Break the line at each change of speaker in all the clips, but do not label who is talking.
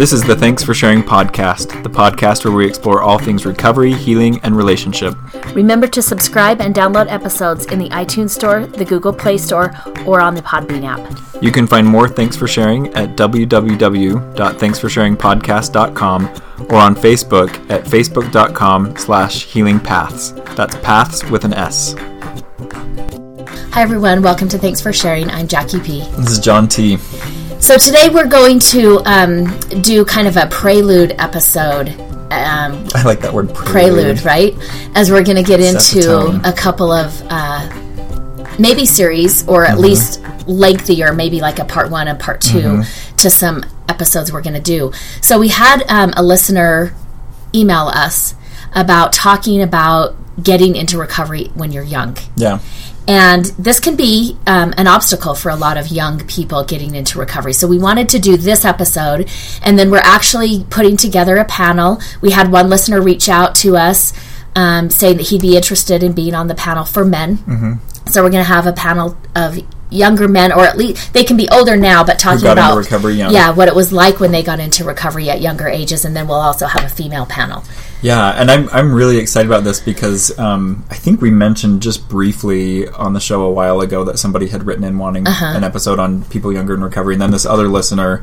This is the Thanks for Sharing podcast, the podcast where we explore all things recovery, healing, and relationship.
Remember to subscribe and download episodes in the iTunes Store, the Google Play Store, or on the Podbean app.
You can find more Thanks for Sharing at www.thanksforsharingpodcast.com or on Facebook at facebook.com slash healing paths. That's paths with an S.
Hi, everyone. Welcome to Thanks for Sharing. I'm Jackie P.
This is John T.
So, today we're going to um, do kind of a prelude episode. Um,
I like that word
prelude,
prelude.
right? As we're going to get into a couple of uh, maybe series or
Mm-hmm.
at least lengthier, maybe like a part one and part 2
Mm-hmm.
to some episodes we're going to do. So, we had um, a listener email us about talking about getting into recovery when you're young.
Yeah.
And this can be um, an obstacle for a lot of young people getting into recovery. So we wanted to do this episode, and then we're actually putting together a panel. We had one listener reach out to us um, saying that he'd be interested in being on the panel for men. Mm-hmm. So we're going to have a panel of younger men, or at least they can be older now, but talking about
recovery young.
yeah, what it was like when they got into recovery at younger ages, and then we'll also have a female panel.
Yeah, and I'm I'm really excited about this because um, I think we mentioned just briefly on the show a while ago that somebody had written in wanting
Uh-huh.
an episode on people younger in recovery, and then this other listener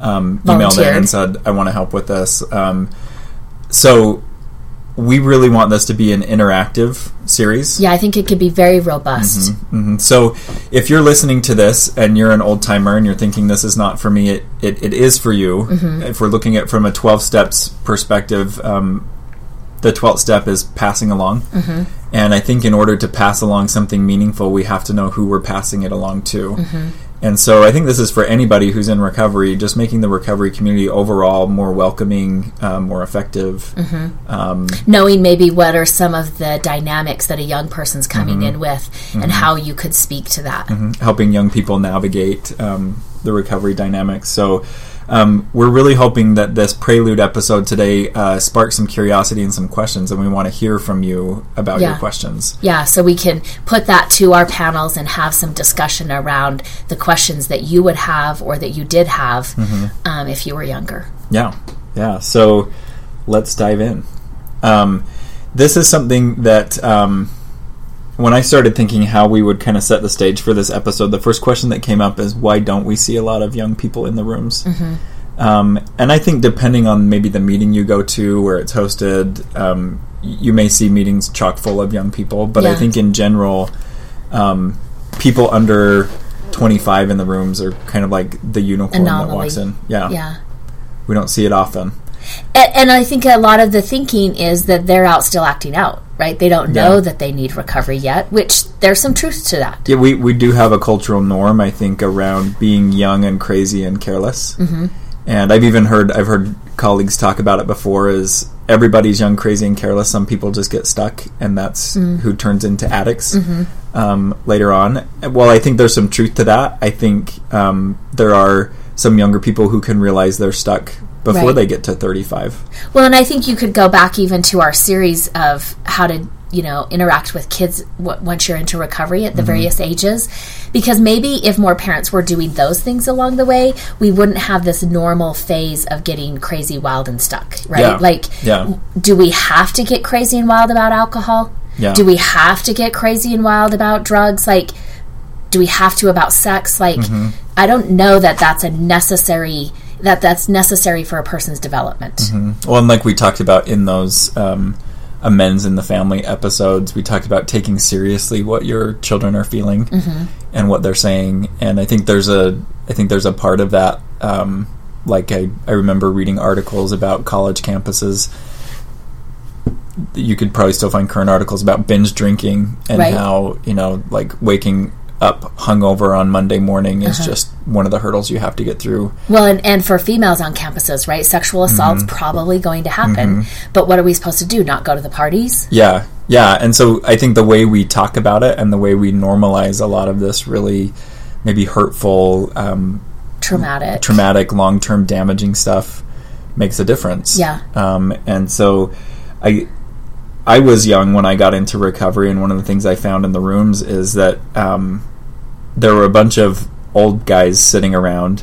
um, emailed in and said, "I want to help with this." Um, so we really want this to be an interactive series.
Yeah, I think it could be very robust.
Mhm. So, if you're listening to this and you're an old timer and you're thinking this is not for me, it, it, it is for you. If we're looking at from a 12 steps perspective, um, the 12th step is passing along. And I think in order to pass along something meaningful, we have to know who we're passing it along to. And so I think this is for anybody who's in recovery, just making the recovery community overall more welcoming, uh, more effective. Um,
knowing maybe what are some of the dynamics that a young person's coming
Mm-hmm.
in with and how you could speak to that.
helping young people navigate um, the recovery dynamics. So, um, we're really hoping that this prelude episode today uh, sparks some curiosity and some questions, and we want to hear from you about your questions.
Yeah, so we can put that to our panels and have some discussion around the questions that you would have or that you did have
Mm-hmm.
um, if you were younger.
Yeah, yeah. So, let's dive in. Um, this is something that. Um, when I started thinking how we would kind of set the stage for this episode, the first question that came up is why don't we see a lot of young people in the rooms? Um, and I think depending on maybe the meeting you go to, where it's hosted, um, you may see meetings chock full of young people. But I think in general, um, people under 25 in the rooms are kind of like the unicorn that walks in. Yeah,
Yeah.
we don't see it often.
And, and I think a lot of the thinking is that they're out still acting out, right? They don't know
Yeah.
that they need recovery yet, which there's some truth to that.
Yeah, we, we do have a cultural norm, I think, around being young and crazy and careless. Mm-hmm. And I've even heard I've heard colleagues talk about it before. Is everybody's young, crazy, and careless? Some people just get stuck, and that's who turns into addicts um, later on. Well, I think there's some truth to that. I think um, there are some younger people who can realize they're stuck before
Right.
they get to 35.
Well, and I think you could go back even to our series of how to, you know, interact with kids w- once you're into recovery at the various ages. Because maybe if more parents were doing those things along the way, we wouldn't have this normal phase of getting crazy, wild, and stuck, right?
Yeah.
Like,
Yeah.
do we have to get crazy and wild about alcohol?
Yeah.
Do we have to get crazy and wild about drugs? Like, do we have to about sex? Like,
Mm-hmm.
I don't know that that's a necessary that that's necessary for a person's development.
Well, and like we talked about in those um, amends in the family episodes, we talked about taking seriously what your children are feeling and what they're saying, and I think there's a I think there's a part of that. Um, like I, I remember reading articles about college campuses. You could probably still find current articles about binge drinking and
Right.
how you know like waking up hungover on Monday morning is
Uh-huh.
just one of the hurdles you have to get through.
Well, and, and for females on campuses, right? Sexual assault's
Mm-hmm.
probably going to happen. But what are we supposed to do? Not go to the parties?
Yeah, yeah, and so I think the way we talk about it and the way we normalize a lot of this really maybe hurtful, um,
Traumatic.
traumatic, long-term damaging stuff makes a difference.
Yeah.
Um, and so I I was young when I got into recovery, and one of the things I found in the rooms is that um, there were a bunch of old guys sitting around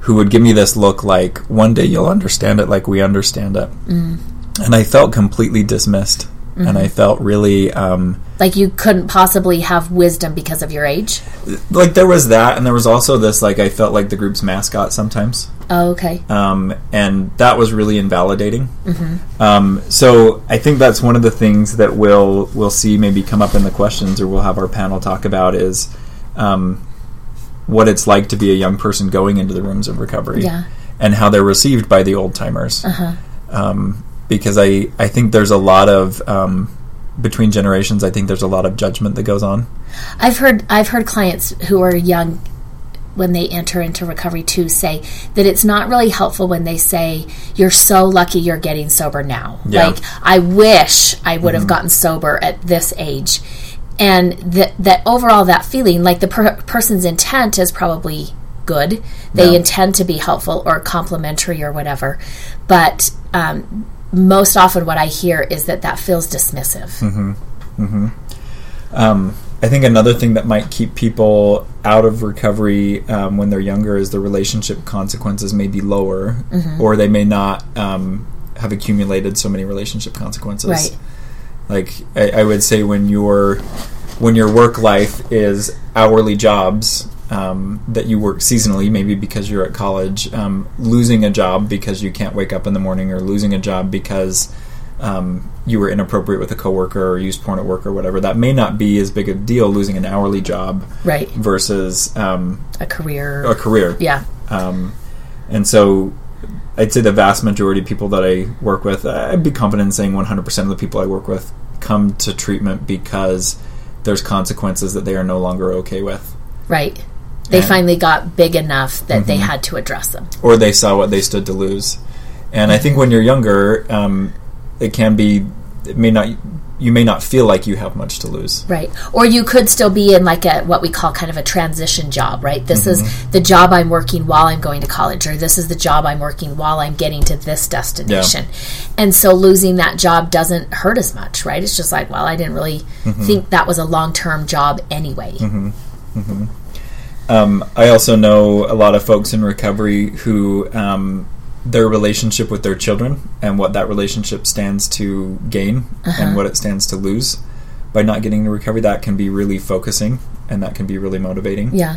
who would give me this look like, one day you'll understand it like we understand it. And I felt completely dismissed. And I felt really um,
Like you couldn't possibly have wisdom because of your age.
like there was that, and there was also this like I felt like the group's mascot sometimes.
Oh, okay.
um, and that was really invalidating. Um, so I think that's one of the things that we'll we'll see maybe come up in the questions, or we'll have our panel talk about is um, what it's like to be a young person going into the rooms of recovery,
Yeah.
and how they're received by the old timers.
Uh-huh.
Um, because I I think there's a lot of um, between generations. I think there's a lot of judgment that goes on.
I've heard I've heard clients who are young when they enter into recovery too say that it's not really helpful when they say you're so lucky you're getting sober now.
Yeah.
Like I wish I would have gotten sober at this age. And that that overall that feeling like the per- person's intent is probably good. They
Yeah.
intend to be helpful or complimentary or whatever. But um, most often what I hear is that that feels dismissive. mm-hmm. Mm-hmm.
Um, I think another thing that might keep people out of recovery um, when they're younger is the relationship consequences may be lower, or they may not um, have accumulated so many relationship consequences.
Right.
Like I, I would say, when your when your work life is hourly jobs um, that you work seasonally, maybe because you're at college, um, losing a job because you can't wake up in the morning, or losing a job because um, you were inappropriate with a coworker or used porn at work or whatever. That may not be as big a deal losing an hourly job
Right.
versus um,
A career.
a career.
Yeah.
Um, and so I'd say the vast majority of people that I work with, I'd be confident in saying 100% of the people I work with come to treatment because there's consequences that they are no longer okay with.
Right. They
And-
finally got big enough that they
Mhm.
had to address them.
or they saw what they stood to lose. And I think when you're younger, um, it can be, it may not, you may not feel like you have much to lose.
Right. Or you could still be in like a what we call kind of a transition job, right? This
Mm-hmm.
is the job I'm working while I'm going to college or this is the job I'm working while I'm getting to this destination. And so losing that job doesn't hurt as much, right? It's just like, well, I didn't really
Mm-hmm.
think that was a long-term job anyway.
Um, I also know a lot of folks in recovery who um, their relationship with their children and what that relationship stands to gain and what it stands to lose by not getting to recovery, that can be really focusing and that can be really motivating.
Yeah.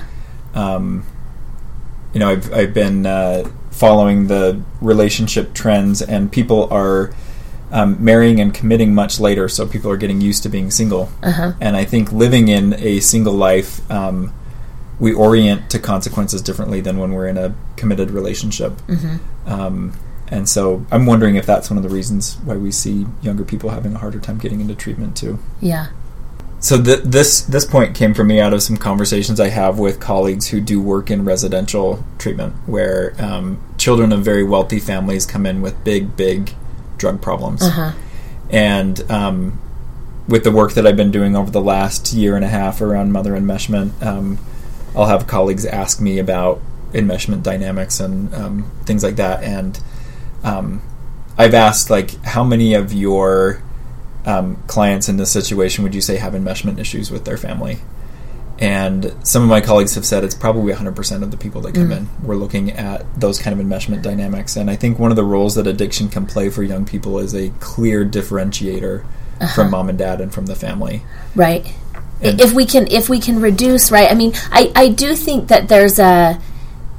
Um, you know, I've, I've been uh, following the relationship trends, and people are um, marrying and committing much later, so people are getting used to being single.
Uh-huh.
And I think living in a single life, um, we orient to consequences differently than when we're in a committed relationship.
Mm-hmm.
Um, and so I'm wondering if that's one of the reasons why we see younger people having a harder time getting into treatment too.
Yeah.
So th- this this point came for me out of some conversations I have with colleagues who do work in residential treatment, where um, children of very wealthy families come in with big, big drug problems,
Uh-huh.
and um, with the work that I've been doing over the last year and a half around mother enmeshment, um, I'll have colleagues ask me about enmeshment dynamics and um, things like that, and um, I've asked like how many of your um, clients in this situation would you say have enmeshment issues with their family? And some of my colleagues have said it's probably 100% of the people that come in. We're looking at those kind of enmeshment dynamics. And I think one of the roles that addiction can play for young people is a clear differentiator from mom and dad and from the family.
Right. If we can if we can reduce right? I mean i i do think that there's a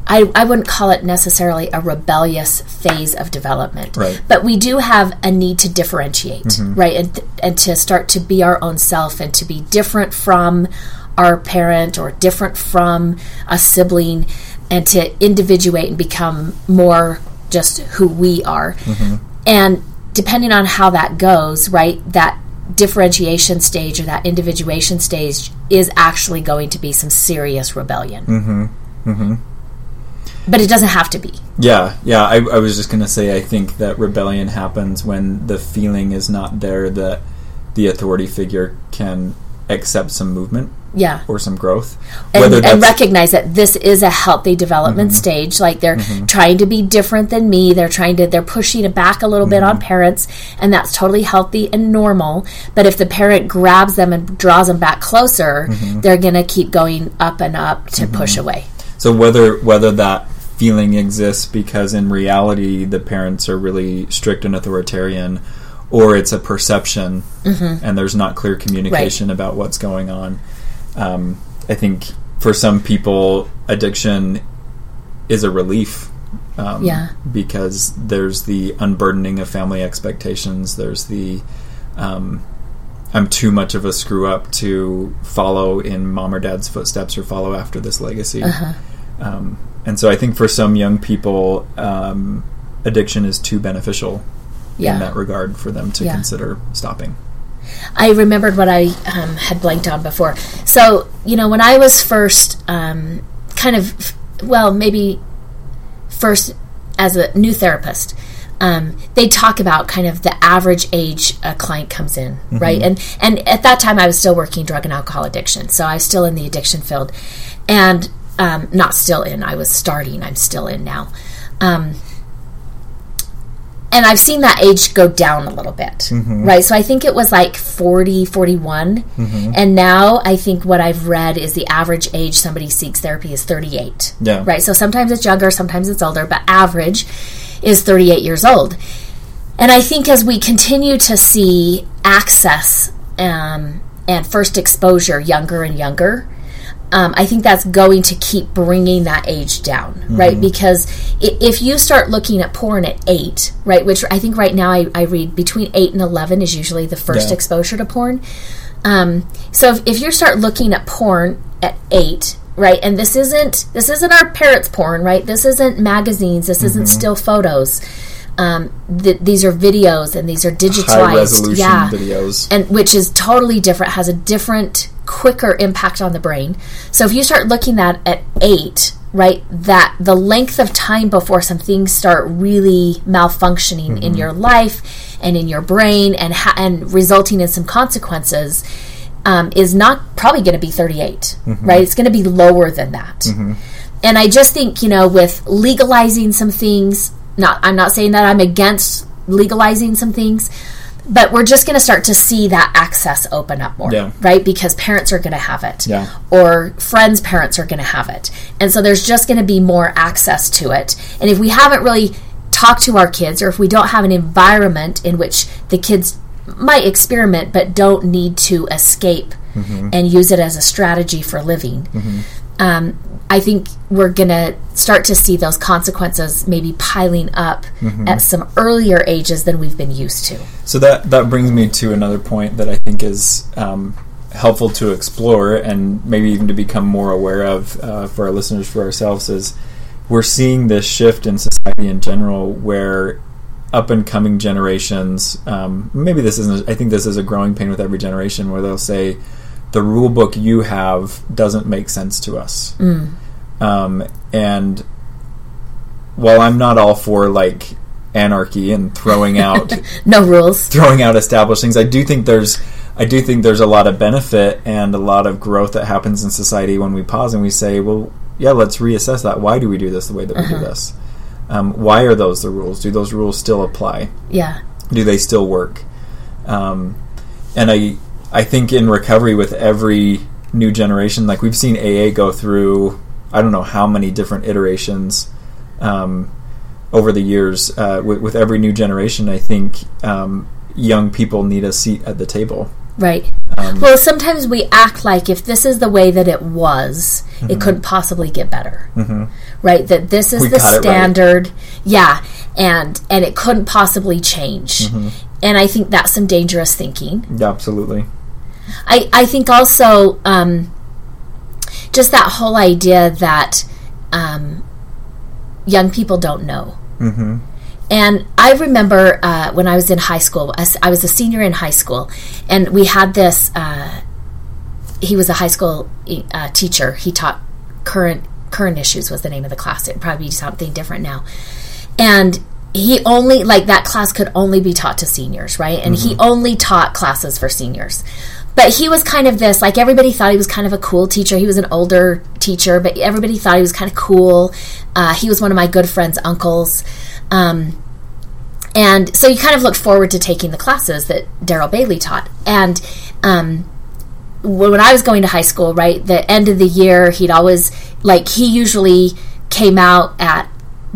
I, I wouldn't call it necessarily a rebellious phase of development.
Right.
but we do have a need to differentiate mm-hmm. right? And, and to start to be our own self and to be different from our parent or different from a sibling and to individuate and become more just who we are. Mm-hmm. And depending on how that goes, right, that differentiation stage or that individuation stage is actually going to be some serious rebellion. Mm-hmm. Mm-hmm. But it doesn't have to be.
Yeah, yeah. I, I was just going to say, I think that rebellion happens when the feeling is not there that the authority figure can accept some movement
Yeah.
or some growth.
And, and recognize that this is a healthy development mm-hmm. stage. Like they're mm-hmm. trying to be different than me. They're trying to, they're pushing it back a little bit on mm-hmm. parents, and that's totally healthy and normal. But if the parent grabs them and draws them back closer, they're going to keep going up and up to push away.
So whether whether that feeling exists because in reality the parents are really strict and authoritarian or it's a perception and there's not clear communication about what's going on um, i think for some people addiction is a relief um,
Yeah.
because there's the unburdening of family expectations there's the um, i'm too much of a screw up to follow in mom or dad's footsteps or follow after this legacy um, and so I think for some young people, um, addiction is too beneficial
Yeah.
in that regard for them to
Yeah.
consider stopping.
I remembered what I um, had blanked on before. So, you know, when I was first um, kind of, well, maybe first as a new therapist, um, they talk about kind of the average age a client comes in, right? And and at that time, I was still working drug and alcohol addiction, so I was still in the addiction field, and um, not still in. I was starting. I'm still in now. Um, and I've seen that age go down a little bit, right? So I think it was like 40, 41. And now I think what I've read is the average age somebody seeks therapy is 38.
Yeah.
Right? So sometimes it's younger, sometimes it's older, but average is 38 years old. And I think as we continue to see access um, and first exposure younger and younger, um, I think that's going to keep bringing that age down, right? Because if you start looking at porn at eight, right, which I think right now I, I read between eight and 11 is usually the first
Yeah.
exposure to porn. Um, so if, if you start looking at porn at eight, right, and this isn't this isn't our parents' porn, right? This isn't magazines. This isn't still photos. Um, th- these are videos and these are digitized,
resolution
yeah,
videos.
and which is totally different, has a different, quicker impact on the brain. So if you start looking at at eight, right, that the length of time before some things start really malfunctioning in mm-hmm. your life and in your brain and ha- and resulting in some consequences. Um, is not probably going to be 38, mm-hmm. right? It's going to be lower than that. Mm-hmm. And I just think, you know, with legalizing some things, not I'm not saying that I'm against legalizing some things, but we're just going to start to see that access open up more,
Yeah.
right? Because parents are going to have it.
Yeah.
Or friends' parents are going to have it. And so there's just going to be more access to it. And if we haven't really talked to our kids or if we don't have an environment in which the kids might experiment but don't need to escape mm-hmm. and use it as a strategy for living, mm-hmm. Um, I think we're going to start to see those consequences maybe piling up at some earlier ages than we've been used to.
So that that brings me to another point that I think is um, helpful to explore and maybe even to become more aware of uh, for our listeners, for ourselves, is we're seeing this shift in society in general where up and coming generations, um, maybe this isn't, I think this is a growing pain with every generation where they'll say, the rule book you have doesn't make sense to us. Um, and while I'm not all for like anarchy and throwing out
No rules.
throwing out established things. I do think there's I do think there's a lot of benefit and a lot of growth that happens in society when we pause and we say, well, yeah, let's reassess that. Why do we do this the way that we do this? Um, why are those the rules? Do those rules still apply?
Yeah.
do they still work? Um, and I I think in recovery with every new generation, like we've seen AA go through I don't know how many different iterations um, over the years. Uh, with, with every new generation, I think um, young people need a seat at the table.
Right.
Um,
Well, sometimes we act like if this is the way that it was, it couldn't possibly get better. Mm-hmm. Right? That this is
We
the
it right.
standard. Yeah. And and it couldn't possibly change.
Mm-hmm.
And I think that's some dangerous thinking.
yeah, absolutely.
I, I think also um, just that whole idea that um, young people don't know.
hmm
And I remember uh, when I was in high school, I was a senior in high school, and we had this. Uh, he was a high school uh, teacher. He taught current current issues was the name of the class. It'd probably be something different now. And he only like that class could only be taught to seniors, right? And he only taught classes for seniors. But he was kind of this like everybody thought he was kind of a cool teacher. He was an older teacher, but everybody thought he was kind of cool. Uh, he was one of my good friend's uncles. Um, and so you kind of looked forward to taking the classes that Daryl Bailey taught. And um, when I was going to high school, right, the end of the year, he'd always like he usually came out at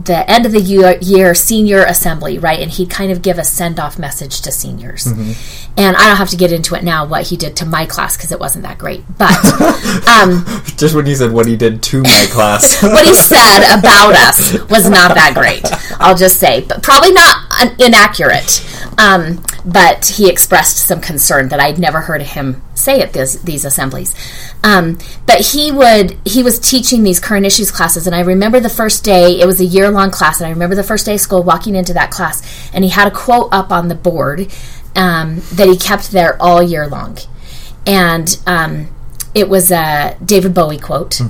the end of the year, year senior assembly, right? And he'd kind of give a send off message to seniors.
Mm-hmm.
And I don't have to get into it now what he did to my class because it wasn't that great. But um,
Just when you said what he did to my class.
what he said about us was not that great. I'll just say, but probably not un- inaccurate. Um, but he expressed some concern that I'd never heard him say at this, these assemblies. Um, but he would he was teaching these current issues classes, and I remember the first day. It was a year long class, and I remember the first day of school walking into that class, and he had a quote up on the board um, that he kept there all year long, and. Um, it was a David Bowie quote,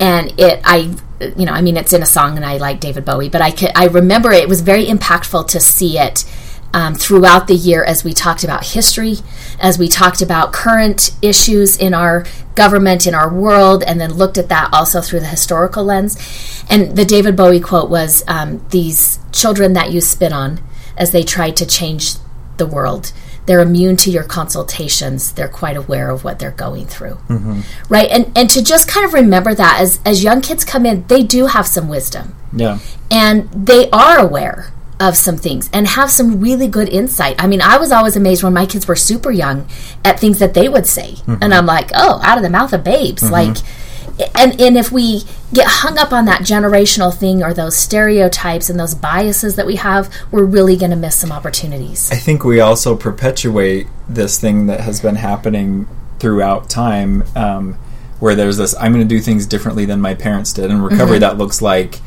and it I you know I mean it's in a song and I like David Bowie, but I could I remember it was very impactful to see it um, throughout the year as we talked about history, as we talked about current issues in our government, in our world, and then looked at that also through the historical lens. And the David Bowie quote was um, These children that you spit on as they try to change the world. They're immune to your consultations. They're quite aware of what they're going through, right? And and to just kind of remember that as as young kids come in, they do have some wisdom
yeah.
and they are aware of some things and have some really good insight. I mean, I was always amazed when my kids were super young at things that they would say. Mm-hmm. And I'm like, "Oh, out of the mouth of babes." Mm-hmm. Like and and if we get hung up on that generational thing or those stereotypes and those biases that we have, we're really going to miss some opportunities.
I think we also perpetuate this thing that has been happening throughout time, um, where there's this I'm going to do things differently than my parents did. In recovery, mm-hmm. that looks like,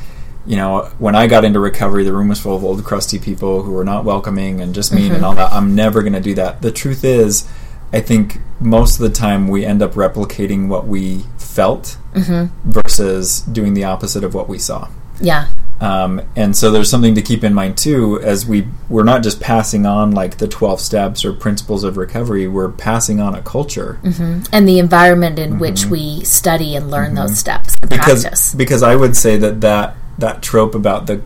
you know, when I got into recovery, the room was full of old, crusty people who were not welcoming and just mean and mm-hmm. all that. I'm never going to do that. The truth is, I think most of the time we end up replicating what we felt mm-hmm. versus doing the opposite of what we saw.
Yeah.
Um, and so there's something to keep in mind too, as we we're not just passing on like the 12 steps or principles of recovery, we're passing on a culture. Mm-hmm.
And the environment in which we study and learn those steps and
Because
practice.
because I would say that that that trope about the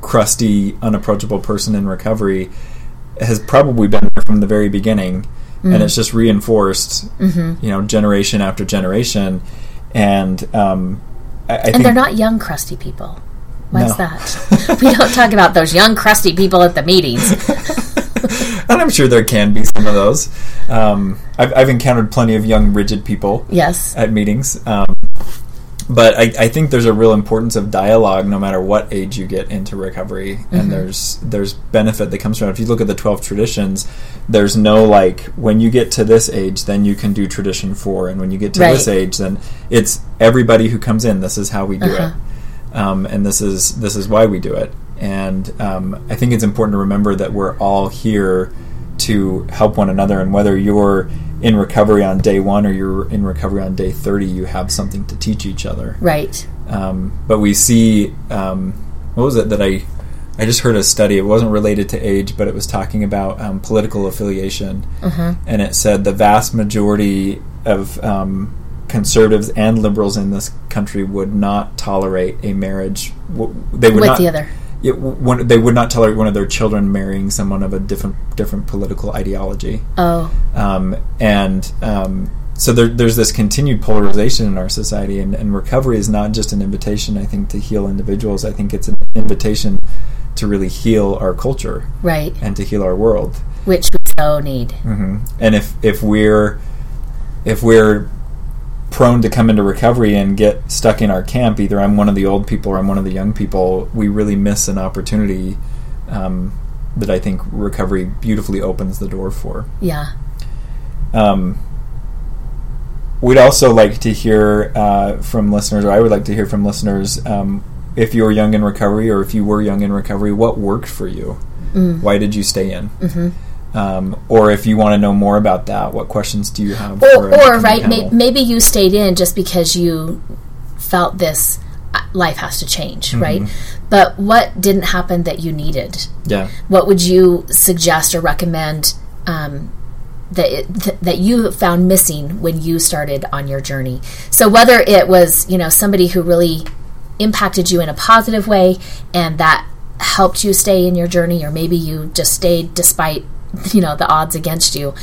crusty, unapproachable person in recovery has probably been there from the very beginning,
Mm.
and it's just reinforced,
Mm-hmm.
you know, generation after generation, and um, I, I
And
think
they're not young, crusty people. Why is
No.
that? we don't talk about those young, crusty people at the meetings.
and I'm sure there can be some of those. Um, I've, I've encountered plenty of young, rigid people
Yes.
at meetings. Um, but I, I think there's a real importance of dialogue no matter what age you get into recovery. And there's there's benefit that comes from it. If you look at the 12 traditions there's no like when you get to this age then you can do tradition 4 and when you get to this age then it's everybody who comes in. This is how we do
Uh-huh.
it. Um, and this is this is why we do it. And um, I think it's important to remember that we're all here to help one another. And whether you're in recovery on day one or you're in recovery on day 30 you have something to teach each other
Right.
um, but we see um, what was it that I I just heard a study it wasn't related to age but it was talking about um, political affiliation and it said the vast majority of um, conservatives and liberals in this country would not tolerate a marriage w- they would
With
not
the other.
Yeah, one, they would not tolerate one of their children marrying someone of a different different political ideology
Oh.
um, and um, so there, there's this continued polarization in our society, and, and recovery is not just an invitation, I think, to heal individuals. I think it's an invitation to really heal our culture
Right.
and to heal our world.
Which we so need.
hmm And if if we're if we're prone to come into recovery and get stuck in our camp, either I'm one of the old people or I'm one of the young people, we really miss an opportunity um, that I think recovery beautifully opens the door for.
Yeah.
Um, we'd also like to hear uh, from listeners, or I would like to hear from listeners, um, if you were young in recovery or if you were young in recovery, what worked for you? Why did you stay in? Mm-hmm. Um, or if you want to know more about that, what questions do you have?
Or, or right, may, maybe you stayed in just because you felt this uh, life has to change,
Mm-hmm.
right? But what didn't happen that you needed?
yeah,
What would you suggest or recommend um, that it, th- that you found missing when you started on your journey? So whether it was you know somebody who really impacted you in a positive way and that helped you stay in your journey, or maybe you just stayed despite you know the odds against you.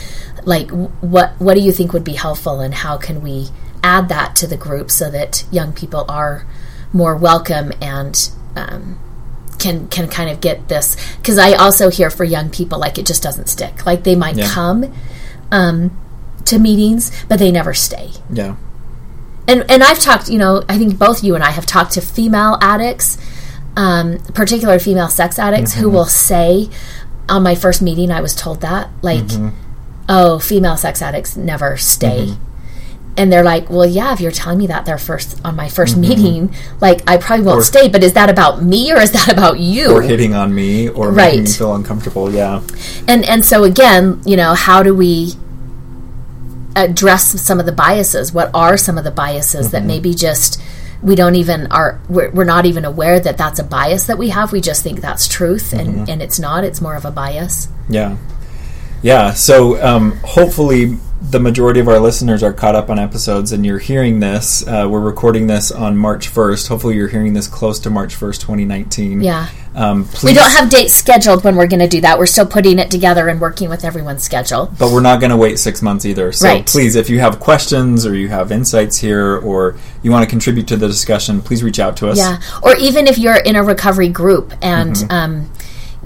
Like what what do you think would be helpful, and how can we add that to the group so that young people are more welcome and um, can can kind of get this because I also hear for young people like it just doesn't stick. Like they might
Yeah.
come um, to meetings, but they never stay.
Yeah.
And and I've talked, you know, I think both you and I have talked to female addicts, um, particular female sex addicts, who will say, on my first meeting, I was told that like, mm-hmm. oh, female sex addicts never stay. Mm-hmm. And they're like, well, yeah. If you're telling me that they're first on my 1st mm-hmm. meeting, like I probably won't
Or-
stay. But is that about me or is that about you?
Or hitting on me or
Right.
making me feel uncomfortable. Yeah.
and and so again you know how do we address some of the biases what are some of the biases that maybe just we don't even are we're, we're not even aware that that's a bias that we have we just think that's truth and and it's not it's more of a bias
Yeah. Yeah. So um, hopefully the majority of our listeners are caught up on episodes and you're hearing this. Uh, we're recording this on March 1st. Hopefully you're hearing this close to March 1st, 2019.
yeah
Um,
we don't have dates scheduled when we're going to do that we're still putting it together and working with everyone's schedule
but we're not going to wait six months either. So
Right.
please, if you have questions or you have insights here or you want to contribute to the discussion, please reach out to us.
Yeah, or even if you're in a recovery group and
Mm-hmm.
um,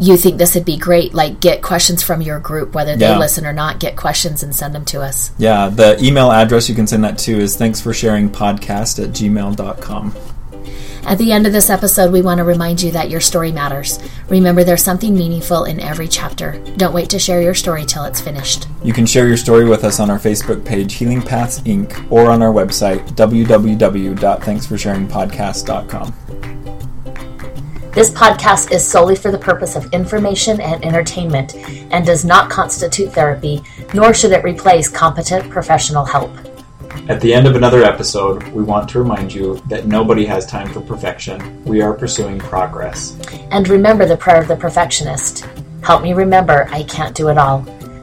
you think this would be great, like get questions from your group, whether they
Yeah.
listen or not. Get questions and send them to us.
Yeah, the email address you can send that to is thanks for sharing podcast at gmail.com.
At the end of this episode, we want to remind you that your story matters. Remember, there's something meaningful in every chapter. Don't wait to share your story till it's finished.
You can share your story with us on our Facebook page, Healing Paths Inc., or on our website, www.thanksforsharingpodcast.com.
This podcast is solely for the purpose of information and entertainment and does not constitute therapy, nor should it replace competent professional help.
At the end of another episode, we want to remind you that nobody has time for perfection. We are pursuing progress.
And remember the prayer of the perfectionist Help me remember I can't do it all.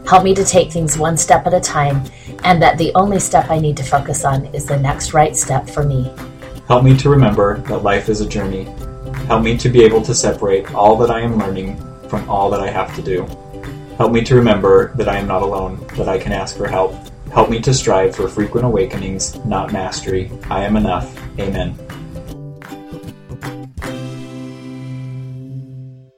Help me to take things one step at a time, and that the only step I need to focus on is the next right step for me.
Help me to remember that life is a journey. Help me to be able to separate all that I am learning from all that I have to do. Help me to remember that I am not alone, that I can ask for help. Help me to strive for frequent awakenings, not mastery. I am enough. Amen.